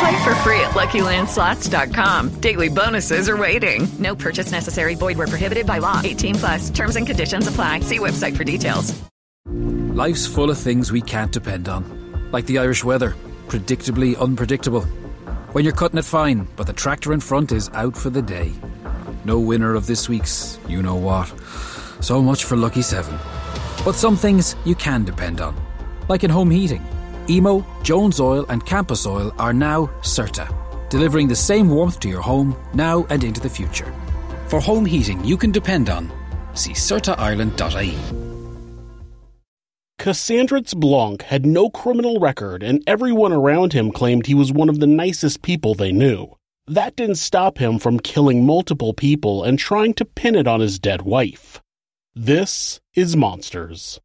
Play for free at LuckyLandSlots.com. Daily bonuses are waiting. No purchase necessary. Void where prohibited by law. 18 plus. Terms and conditions apply. See website for details. Life's full of things we can't depend on, like the Irish weather, predictably unpredictable. When you're cutting it fine, but the tractor in front is out for the day. No winner of this week's you know what. So much for Lucky 7. But some things you can depend on, like in home heating. Emo, Jones Oil, and Campus Oil are now CERTA, delivering the same warmth to your home now and into the future. For home heating you can depend on, see CERTAIreland.ie. Cassandritz Blanc had no criminal record, and everyone around him claimed he was one of the nicest people they knew. That didn't stop him from killing multiple people and trying to pin it on his dead wife. This is Monsters.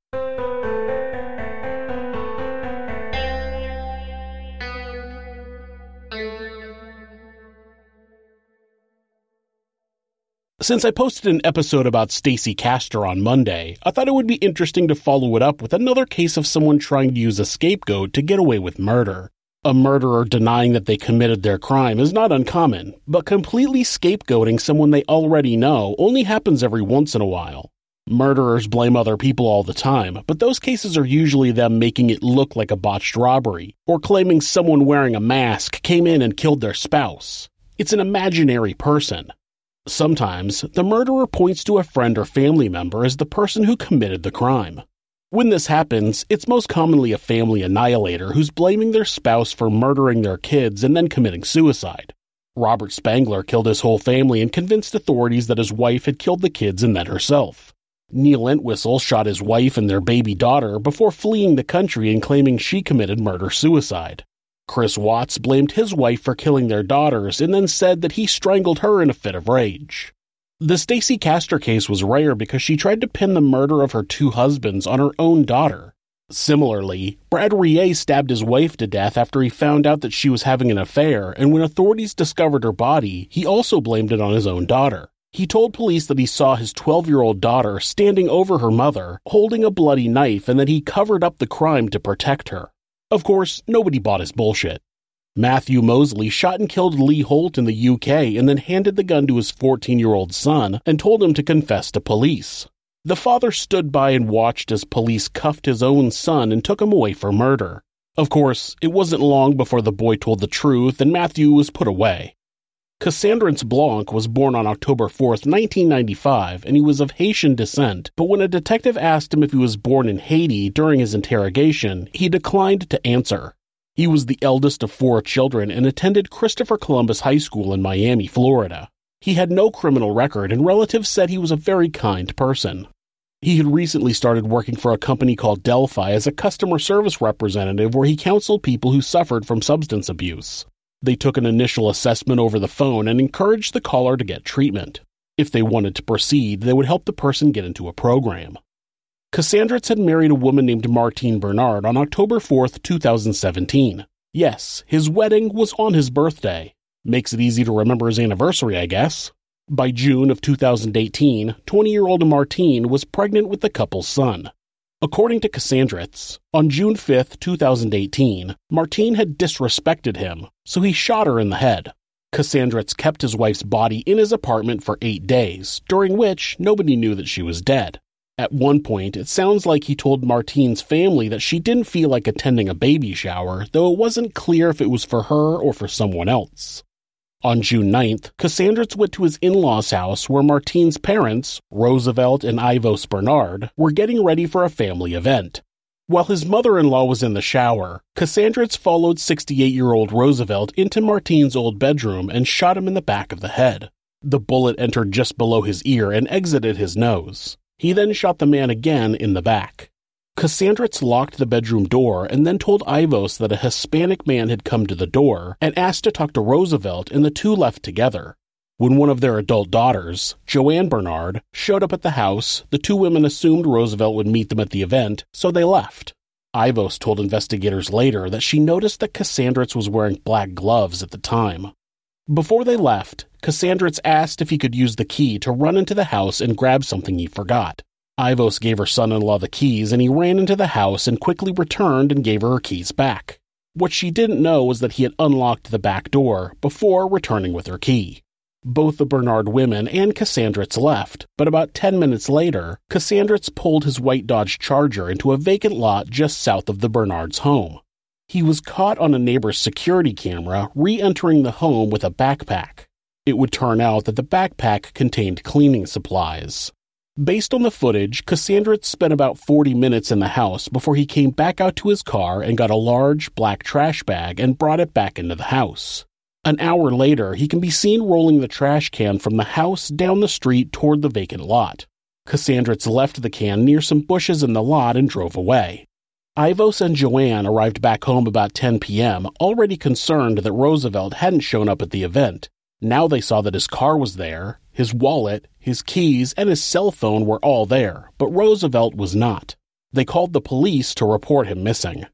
Since I posted an episode about Stacy Castor on Monday, I thought it would be interesting to follow it up with another case of someone trying to use a scapegoat to get away with murder. A murderer denying that they committed their crime is not uncommon, but completely scapegoating someone they already know only happens every once in a while. Murderers blame other people all the time, but those cases are usually them making it look like a botched robbery, or claiming someone wearing a mask came in and killed their spouse. It's an imaginary person. Sometimes, the murderer points to a friend or family member as the person who committed the crime. When this happens, it's most commonly a family annihilator who's blaming their spouse for murdering their kids and then committing suicide. Robert Spangler killed his whole family and convinced authorities that his wife had killed the kids and then herself. Neil Entwistle shot his wife and their baby daughter before fleeing the country and claiming she committed murder suicide. Chris Watts blamed his wife for killing their daughters and then said that he strangled her in a fit of rage. The Stacy Castor case was rare because she tried to pin the murder of her two husbands on her own daughter. Similarly, Brad Rie stabbed his wife to death after he found out that she was having an affair, and when authorities discovered her body, he also blamed it on his own daughter. He told police that he saw his 12 year old daughter standing over her mother, holding a bloody knife, and that he covered up the crime to protect her. Of course, nobody bought his bullshit. Matthew Mosley shot and killed Lee Holt in the UK and then handed the gun to his 14 year old son and told him to confess to police. The father stood by and watched as police cuffed his own son and took him away for murder. Of course, it wasn't long before the boy told the truth and Matthew was put away. Cassandritz Blanc was born on October 4, 1995, and he was of Haitian descent, but when a detective asked him if he was born in Haiti during his interrogation, he declined to answer. He was the eldest of four children and attended Christopher Columbus High School in Miami, Florida. He had no criminal record, and relatives said he was a very kind person. He had recently started working for a company called Delphi as a customer service representative where he counseled people who suffered from substance abuse. They took an initial assessment over the phone and encouraged the caller to get treatment. If they wanted to proceed, they would help the person get into a program. Cassandritz had married a woman named Martine Bernard on October 4th, 2017. Yes, his wedding was on his birthday. Makes it easy to remember his anniversary, I guess. By June of 2018, 20 year old Martine was pregnant with the couple's son. According to Cassandritz, on June 5, 2018, Martine had disrespected him, so he shot her in the head. Cassandritz kept his wife's body in his apartment for eight days, during which nobody knew that she was dead. At one point, it sounds like he told Martine's family that she didn't feel like attending a baby shower, though it wasn't clear if it was for her or for someone else. On June 9th, Cassandritz went to his in law's house where Martine's parents, Roosevelt and Ivos Bernard, were getting ready for a family event. While his mother in law was in the shower, Cassandritz followed 68 year old Roosevelt into Martine's old bedroom and shot him in the back of the head. The bullet entered just below his ear and exited his nose. He then shot the man again in the back. Cassandritz locked the bedroom door and then told Ivos that a Hispanic man had come to the door and asked to talk to Roosevelt, and the two left together. When one of their adult daughters, Joanne Bernard, showed up at the house, the two women assumed Roosevelt would meet them at the event, so they left. Ivos told investigators later that she noticed that Cassandritz was wearing black gloves at the time. Before they left, Cassandritz asked if he could use the key to run into the house and grab something he forgot. Ivos gave her son in law the keys and he ran into the house and quickly returned and gave her her keys back. What she didn't know was that he had unlocked the back door before returning with her key. Both the Bernard women and Cassandritz left, but about 10 minutes later, Cassandritz pulled his white Dodge Charger into a vacant lot just south of the Bernards' home. He was caught on a neighbor's security camera re entering the home with a backpack. It would turn out that the backpack contained cleaning supplies. Based on the footage, Cassandritz spent about 40 minutes in the house before he came back out to his car and got a large black trash bag and brought it back into the house. An hour later, he can be seen rolling the trash can from the house down the street toward the vacant lot. Cassandritz left the can near some bushes in the lot and drove away. Ivos and Joanne arrived back home about 10 p.m., already concerned that Roosevelt hadn't shown up at the event. Now they saw that his car was there, his wallet, his keys, and his cell phone were all there, but Roosevelt was not. They called the police to report him missing.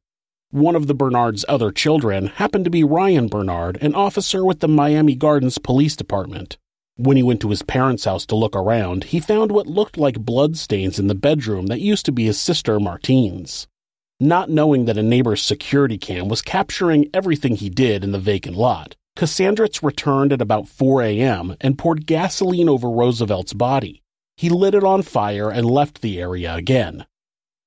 One of the Bernard's other children happened to be Ryan Bernard, an officer with the Miami Gardens Police Department. When he went to his parents' house to look around, he found what looked like blood stains in the bedroom that used to be his sister Martine's. Not knowing that a neighbor's security cam was capturing everything he did in the vacant lot, Cassandritz returned at about 4 a.m. and poured gasoline over Roosevelt's body. He lit it on fire and left the area again.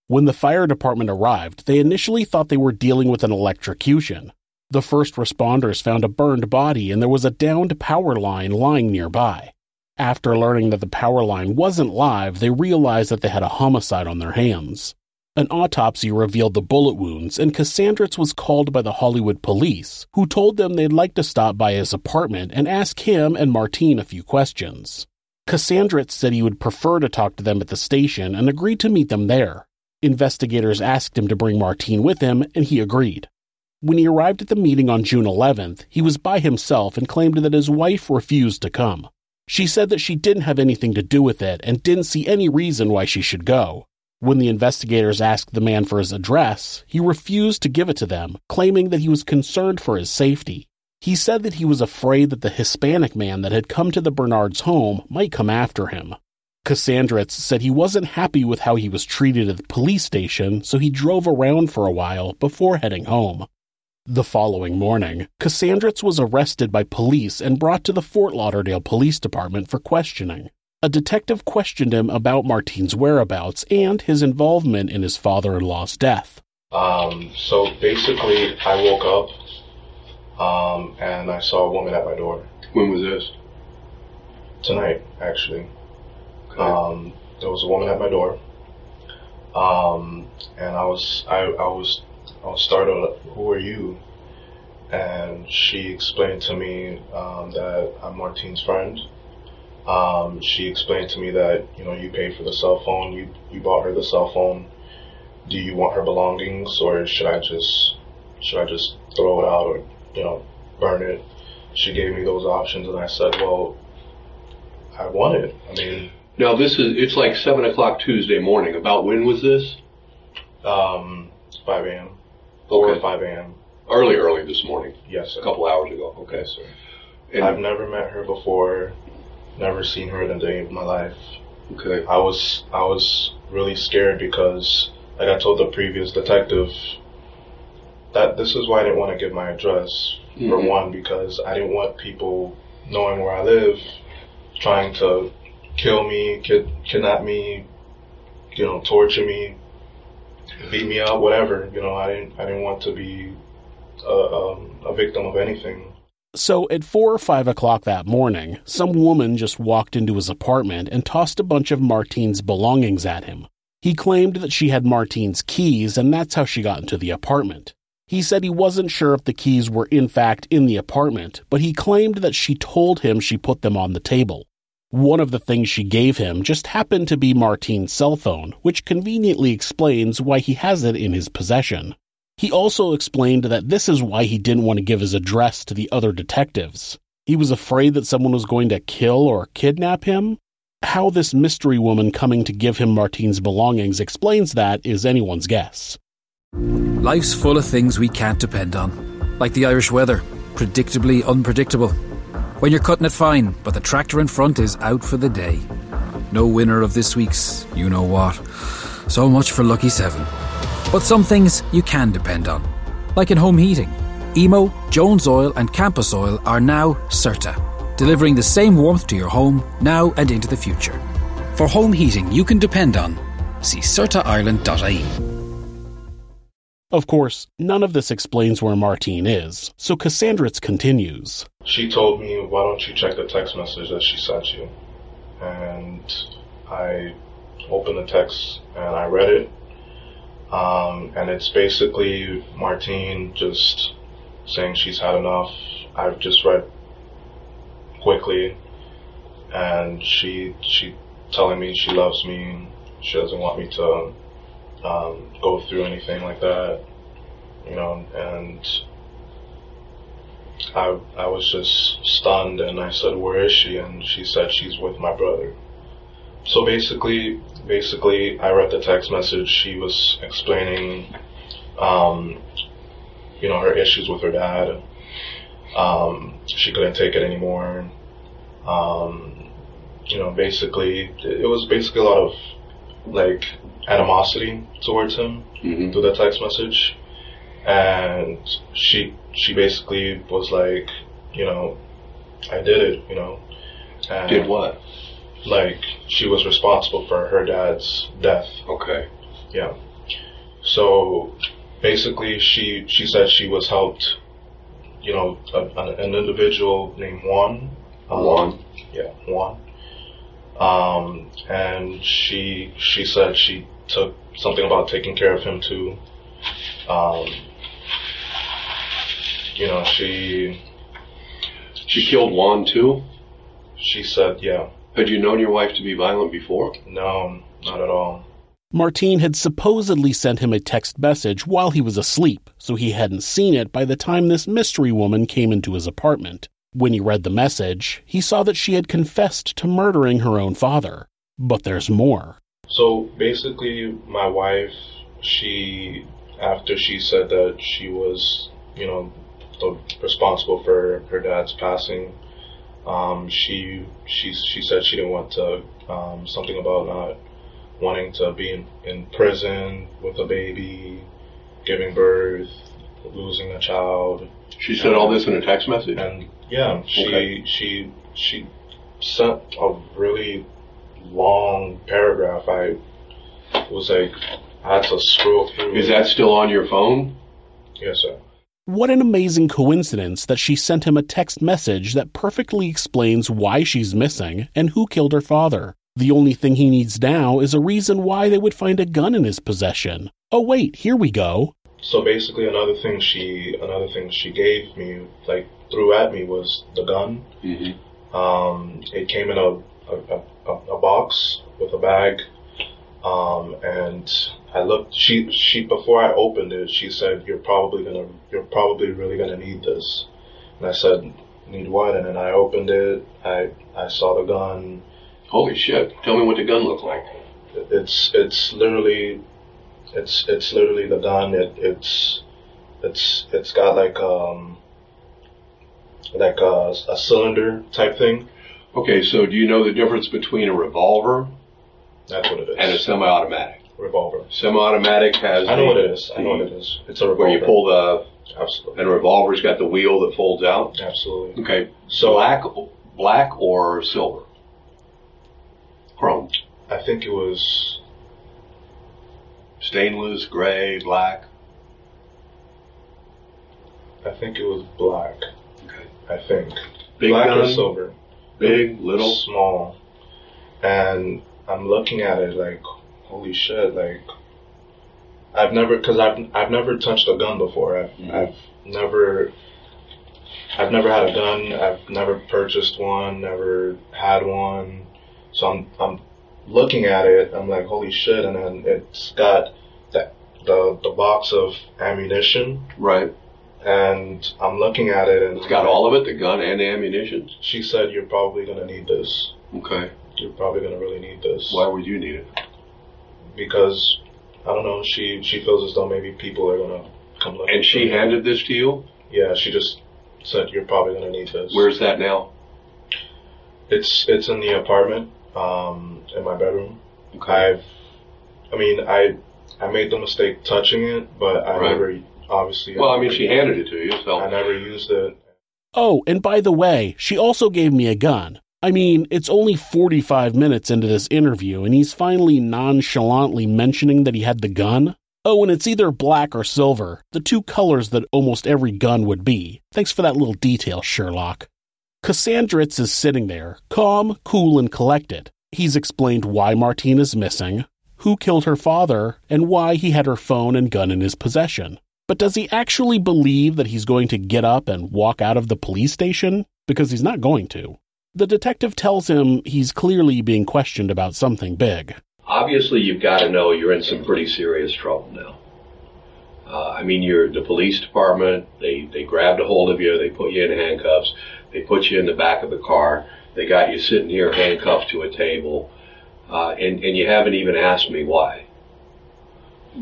When the fire department arrived, they initially thought they were dealing with an electrocution. The first responders found a burned body and there was a downed power line lying nearby. After learning that the power line wasn't live, they realized that they had a homicide on their hands. An autopsy revealed the bullet wounds, and Cassandritz was called by the Hollywood police, who told them they'd like to stop by his apartment and ask him and Martine a few questions. Cassandritz said he would prefer to talk to them at the station and agreed to meet them there. Investigators asked him to bring Martine with him, and he agreed. When he arrived at the meeting on June 11th, he was by himself and claimed that his wife refused to come. She said that she didn't have anything to do with it and didn't see any reason why she should go. When the investigators asked the man for his address, he refused to give it to them, claiming that he was concerned for his safety. He said that he was afraid that the Hispanic man that had come to the Bernards' home might come after him. Cassandritz said he wasn't happy with how he was treated at the police station, so he drove around for a while before heading home. The following morning, Cassandritz was arrested by police and brought to the Fort Lauderdale Police Department for questioning. A detective questioned him about Martine's whereabouts and his involvement in his father in law's death. Um, so basically, I woke up um, and I saw a woman at my door. When was this? Tonight, actually. Um, there was a woman at my door. Um, and I was, I, I was, I was startled. Who are you? And she explained to me um, that I'm Martine's friend um, she explained to me that you know you paid for the cell phone, you you bought her the cell phone. Do you want her belongings, or should I just should I just throw it out or you know burn it? She gave me those options, and I said, well, I want it. I mean, now this is it's like seven o'clock Tuesday morning. About when was this? Um, five a.m. Four Okay. or five a.m. Early, early this morning. Yes, sir. A couple hours ago. Okay. Yes, sir. And- I've never met her before. Never seen her in a day of my life. Okay. I was I was really scared because, like I told the previous detective, that this is why I didn't want to give my address. For Mhm. one, because I didn't want people knowing where I live, trying to kill me, kid, kidnap me, you know, torture me, beat me up, whatever. You know, I didn't I didn't want to be a, um, a victim of anything. So at 4 or 5 o'clock that morning, some woman just walked into his apartment and tossed a bunch of Martine's belongings at him. He claimed that she had Martine's keys and that's how she got into the apartment. He said he wasn't sure if the keys were in fact in the apartment, but he claimed that she told him she put them on the table. One of the things she gave him just happened to be Martine's cell phone, which conveniently explains why he has it in his possession. He also explained that this is why he didn't want to give his address to the other detectives. He was afraid that someone was going to kill or kidnap him. How this mystery woman coming to give him Martine's belongings explains that is anyone's guess. Life's full of things we can't depend on, like the Irish weather, predictably unpredictable. When you're cutting it fine, but the tractor in front is out for the day. No winner of this week's you know what. So much for Lucky 7. But some things you can depend on, like in home heating. Emo, Jones Oil, and Campus Oil are now CERTA, delivering the same warmth to your home now and into the future. For home heating you can depend on, see CERTAIreland.ie. Of course, none of this explains where Martine is, so Cassandritz continues. She told me, why don't you check the text message that she sent you? And I opened the text and I read it. Um, and it's basically Martine just saying she's had enough. I've just read quickly, and she she telling me she loves me. She doesn't want me to um, go through anything like that, you know. And I I was just stunned, and I said, "Where is she?" And she said she's with my brother. So basically, basically, I read the text message. She was explaining, um, you know, her issues with her dad. Um, she couldn't take it anymore. Um, you know, basically, it was basically a lot of like animosity towards him Mhm. through the text message, and she she basically was like, you know, I did it, you know. And Did what? Like she was responsible for her dad's death. Okay. Yeah. So basically, she she said she was helped. You know, a, an, individual named Juan. um, Juan. Yeah, Juan. Um, and she she said she took something about taking care of him too. Um, you know, she She killed Juan too? she said, yeah, Had you known your wife to be violent before? no, not at all. Martine had supposedly sent him a text message while he was asleep, so he hadn't seen it by the time this mystery woman came into his apartment. When he read the message, he saw that she had confessed to murdering her own father. But there's more. So basically, my wife, she, after she said that she was, you know, responsible for her dad's passing, um, she she she said she didn't want to um, something about not wanting to be in, in prison with a baby, giving birth, losing a child. She said all this in a text message? And yeah, she Okay. she she sent a really long paragraph. I was like, I had to scroll through. Is that still on your phone? Yes, sir. What an amazing coincidence that she sent him a text message that perfectly explains why she's missing and who killed her father. The only thing he needs now is a reason why they would find a gun in his possession. Oh wait, here we go. So basically, another thing she another thing she gave me, like threw at me, was the gun. Mm-hmm. Um, it came in a a, a, a box with a bag, um, and I looked. She she before I opened it, she said, "You're probably gonna you're probably really gonna need this." And I said, "Need what?" And then I opened it. I I saw the gun. Holy shit. Tell me what the gun looked like. It's it's literally it's it's literally the gun. It it's it's it's got like um like a, a cylinder type thing. Okay, so do you know the difference between a revolver That's what it is. and a semi-automatic? Revolver. Semi-automatic has I know the- what it is. I know what it is. It's a revolver. Where you pull the Absolutely. and a revolver's got the wheel that folds out. Absolutely. Okay, So black, black or silver? Chrome, I think it was stainless, gray, black. I think it was black. Okay. I think. Big Black or silver. Big, little? Small. And I'm looking at it like, holy shit! Like, I've never, because I've I've never touched a gun before. I've Mm-hmm. I've never. I've never had a gun. I've never purchased one. Never had one. So I'm I'm looking at it. I'm like, holy shit! And then it's got that the the box of ammunition. Right. And I'm looking at it, and It's got all of it, the gun and the ammunition. She said, "You're probably gonna need this. Okay. You're probably gonna really need this." Why would you need it? Because I don't know. She she feels as though maybe people are gonna come looking. And she for handed this to you? Yeah, she just said, "You're probably gonna need this." Where's that now? It's it's in the apartment, um, in my bedroom. Okay. I've, I mean, I I made the mistake touching it, but I Right. never obviously. Well, I mean, she handed it to you, so. I never used it. Oh, and by the way, she also gave me a gun. I mean, it's only 45 minutes into this interview, and he's finally nonchalantly mentioning that he had the gun. Oh, and it's either black or silver, the two colors that almost every gun would be. Thanks for that little detail, Sherlock. Cassandritz is sitting there, calm, cool, and collected. He's explained why Martine is missing, who killed her father, and why he had her phone and gun in his possession. But does he actually believe that he's going to get up and walk out of the police station? Because he's not going to. The detective tells him he's clearly being questioned about something big. Obviously, you've got to know you're in some pretty serious trouble now. Uh, I mean, you're the police department. They they grabbed a hold of you. They put you in handcuffs. They put you in the back of the car. They got you sitting here handcuffed to a table, uh, and and you haven't even asked me why.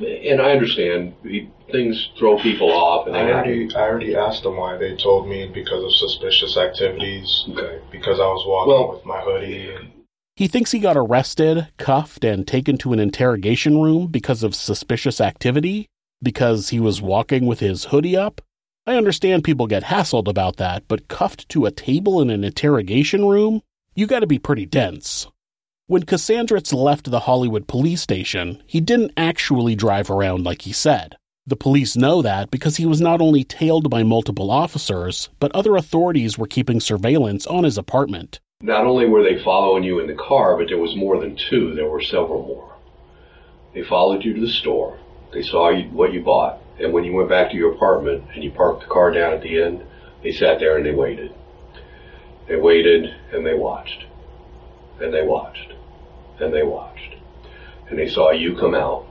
And I understand we- things throw people off, and I they have already I already asked them why. They told me because of suspicious activities. Okay. Because I was walking Well- with my hoodie. And, He thinks he got arrested, cuffed, and taken to an interrogation room because of suspicious activity? Because he was walking with his hoodie up? I understand people get hassled about that, but cuffed to a table in an interrogation room? You gotta be pretty dense. When Cassandritz left the Hollywood police station, he didn't actually drive around like he said. The police know that because he was not only tailed by multiple officers, but other authorities were keeping surveillance on his apartment. not only were they following you in the car, but there was more than two. There were several more. They followed you to the store. They saw you, what you bought, and when you went back to your apartment and you parked the car down at the end, they sat there and they waited. They waited and they watched, and they watched, and they watched, and they saw you come out,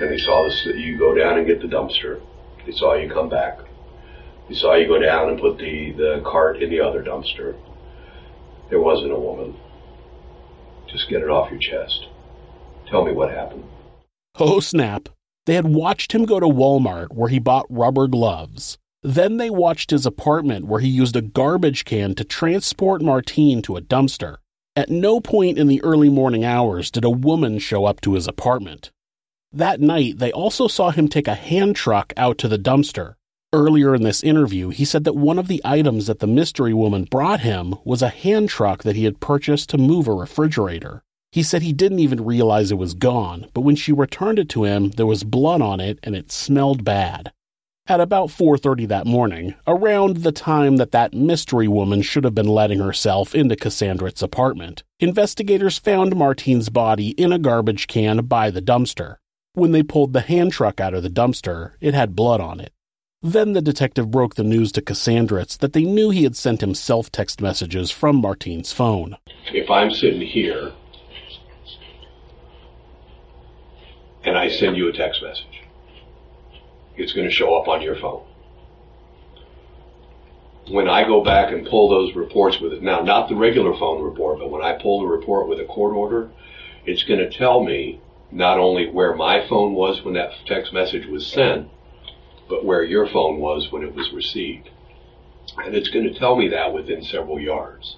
and they saw this, you go down and get the dumpster. They saw you come back. They saw you go down and put the, the cart in the other dumpster. There wasn't a woman. Just get it off your chest. Tell me what happened. Oh, snap. They had watched him go to Walmart where he bought rubber gloves. Then they watched his apartment where he used a garbage can to transport Martine to a dumpster. At no point in the early morning hours did a woman show up to his apartment. That night, they also saw him take a hand truck out to the dumpster. Earlier in this interview, he said that one of the items that the mystery woman brought him was a hand truck that he had purchased to move a refrigerator. He said he didn't even realize it was gone, but when she returned it to him, there was blood on it and it smelled bad. At about 4:30 that morning, around the time that that mystery woman should have been letting herself into Cassandritz's apartment, investigators found Martine's body in a garbage can by the dumpster. When they pulled the hand truck out of the dumpster, it had blood on it. Then the detective broke the news to Cassandritz that they knew he had sent him self-text messages from Martine's phone. If I'm sitting here and I send you a text message, it's going to show up on your phone. When I go back and pull those reports with it, now not the regular phone report, but when I pull the report with a court order, it's going to tell me not only where my phone was when that text message was sent, but where your phone was when it was received. And it's going to tell me that within several yards.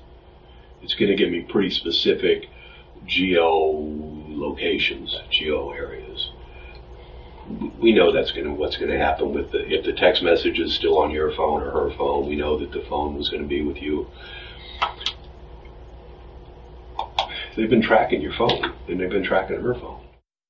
It's going to give me pretty specific geo locations, geo areas. We know that's going to what's going to happen with the if the text message is still on your phone or her phone. We know that the phone was going to be with you. They've been tracking your phone, and they've been tracking her phone.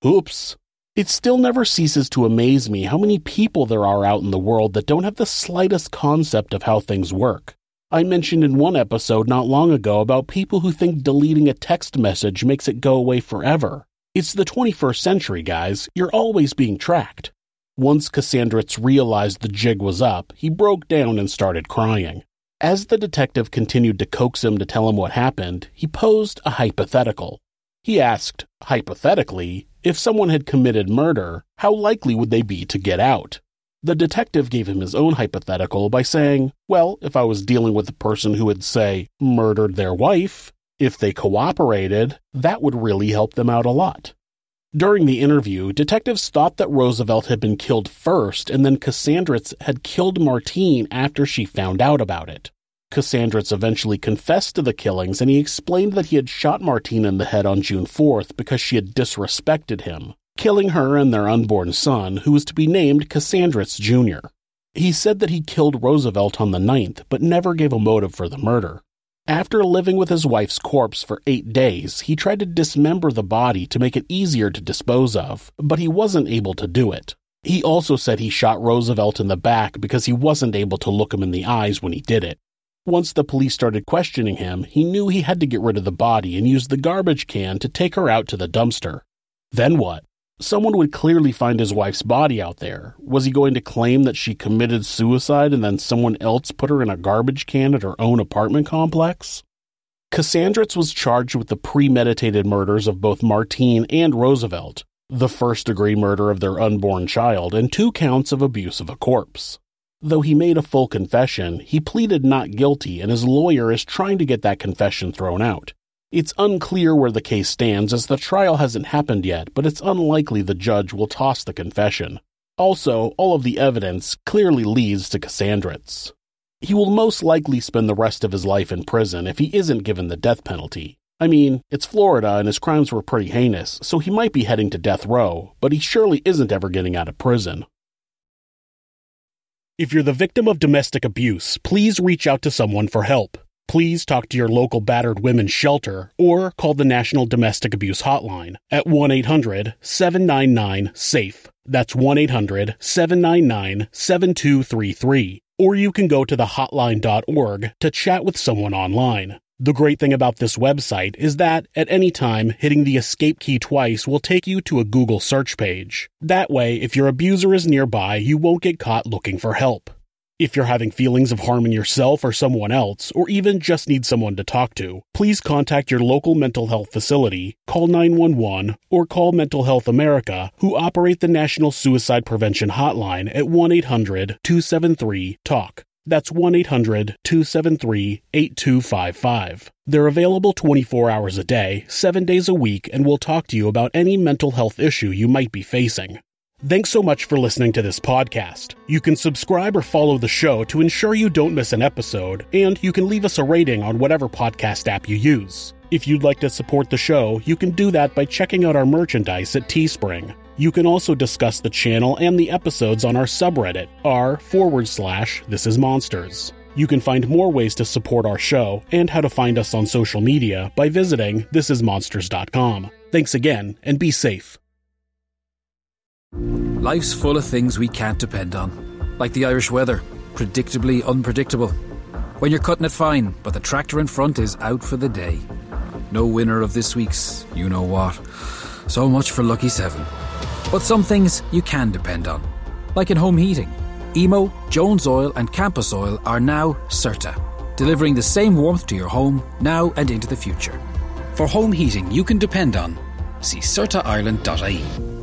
Oops. It still never ceases to amaze me how many people there are out in the world that don't have the slightest concept of how things work. I mentioned in one episode not long ago about people who think deleting a text message makes it go away forever. It's the 21st century, guys. You're always being tracked. Once Cassandritz realized the jig was up, he broke down and started crying. As the detective continued to coax him to tell him what happened, he posed a hypothetical. He asked, hypothetically, if someone had committed murder, how likely would they be to get out? The detective gave him his own hypothetical by saying, Well, if I was dealing with a person who had, say, murdered their wife, if they cooperated, that would really help them out a lot. During the interview, detectives thought that Roosevelt had been killed first and then Cassandritz had killed Martine after she found out about it. Cassandritz eventually confessed to the killings and he explained that he had shot Martine in the head on June 4th because she had disrespected him killing her and their unborn son, who was to be named Cassandritz Jr. He said that he killed Roosevelt on the 9th, but never gave a motive for the murder. After living with his wife's corpse for eight days, he tried to dismember the body to make it easier to dispose of, but he wasn't able to do it. He also said he shot Roosevelt in the back because he wasn't able to look him in the eyes when he did it. Once the police started questioning him, he knew he had to get rid of the body and use the garbage can to take her out to the dumpster. Then what? Someone would clearly find his wife's body out there. Was he going to claim that she committed suicide and then someone else put her in a garbage can at her own apartment complex? Cassandritz was charged with the premeditated murders of both Martine and Roosevelt, the first degree murder of their unborn child, and two counts of abuse of a corpse. Though he made a full confession, he pleaded not guilty, and his lawyer is trying to get that confession thrown out. It's unclear where the case stands as the trial hasn't happened yet, but it's unlikely the judge will toss the confession. Also, all of the evidence clearly leads to Cassandritz. He will most likely spend the rest of his life in prison if he isn't given the death penalty. I mean, it's Florida and his crimes were pretty heinous, so he might be heading to death row, but he surely isn't ever getting out of prison. If you're the victim of domestic abuse, please reach out to someone for help please talk to your local battered women's shelter or call the National Domestic Abuse Hotline at 1 800 799 SAFE. That's 1 800 799 7233. Or you can go to thehotline.org to chat with someone online. The great thing about this website is that at any time, hitting the escape key twice will take you to a Google search page. That way, if your abuser is nearby, you won't get caught looking for help. If you're having feelings of harm in yourself or someone else, or even just need someone to talk to, please contact your local mental health facility, call 911, or call Mental Health America, who operate the National Suicide Prevention Hotline at 1 800 273 TALK. That's 1 800 273 8255. They're available 24 hours a day, 7 days a week, and will talk to you about any mental health issue you might be facing. Thanks so much for listening to this podcast. You can subscribe or follow the show to ensure you don't miss an episode, and you can leave us a rating on whatever podcast app you use. If you'd like to support the show, you can do that by checking out our merchandise at Teespring. You can also discuss the channel and the episodes on our subreddit, r forward slash this is monsters. You can find more ways to support our show and how to find us on social media by visiting thisismonsters.com. Thanks again, and be safe. Life's full of things we can't depend on, like the Irish weather, predictably unpredictable. When you're cutting it fine, but the tractor in front is out for the day. No winner of this week's you know what. So much for Lucky 7. But some things you can depend on, like in home heating. Emo, Jones Oil, and Campus Oil are now CERTA, delivering the same warmth to your home now and into the future. For home heating you can depend on, see CERTAIreland.ie.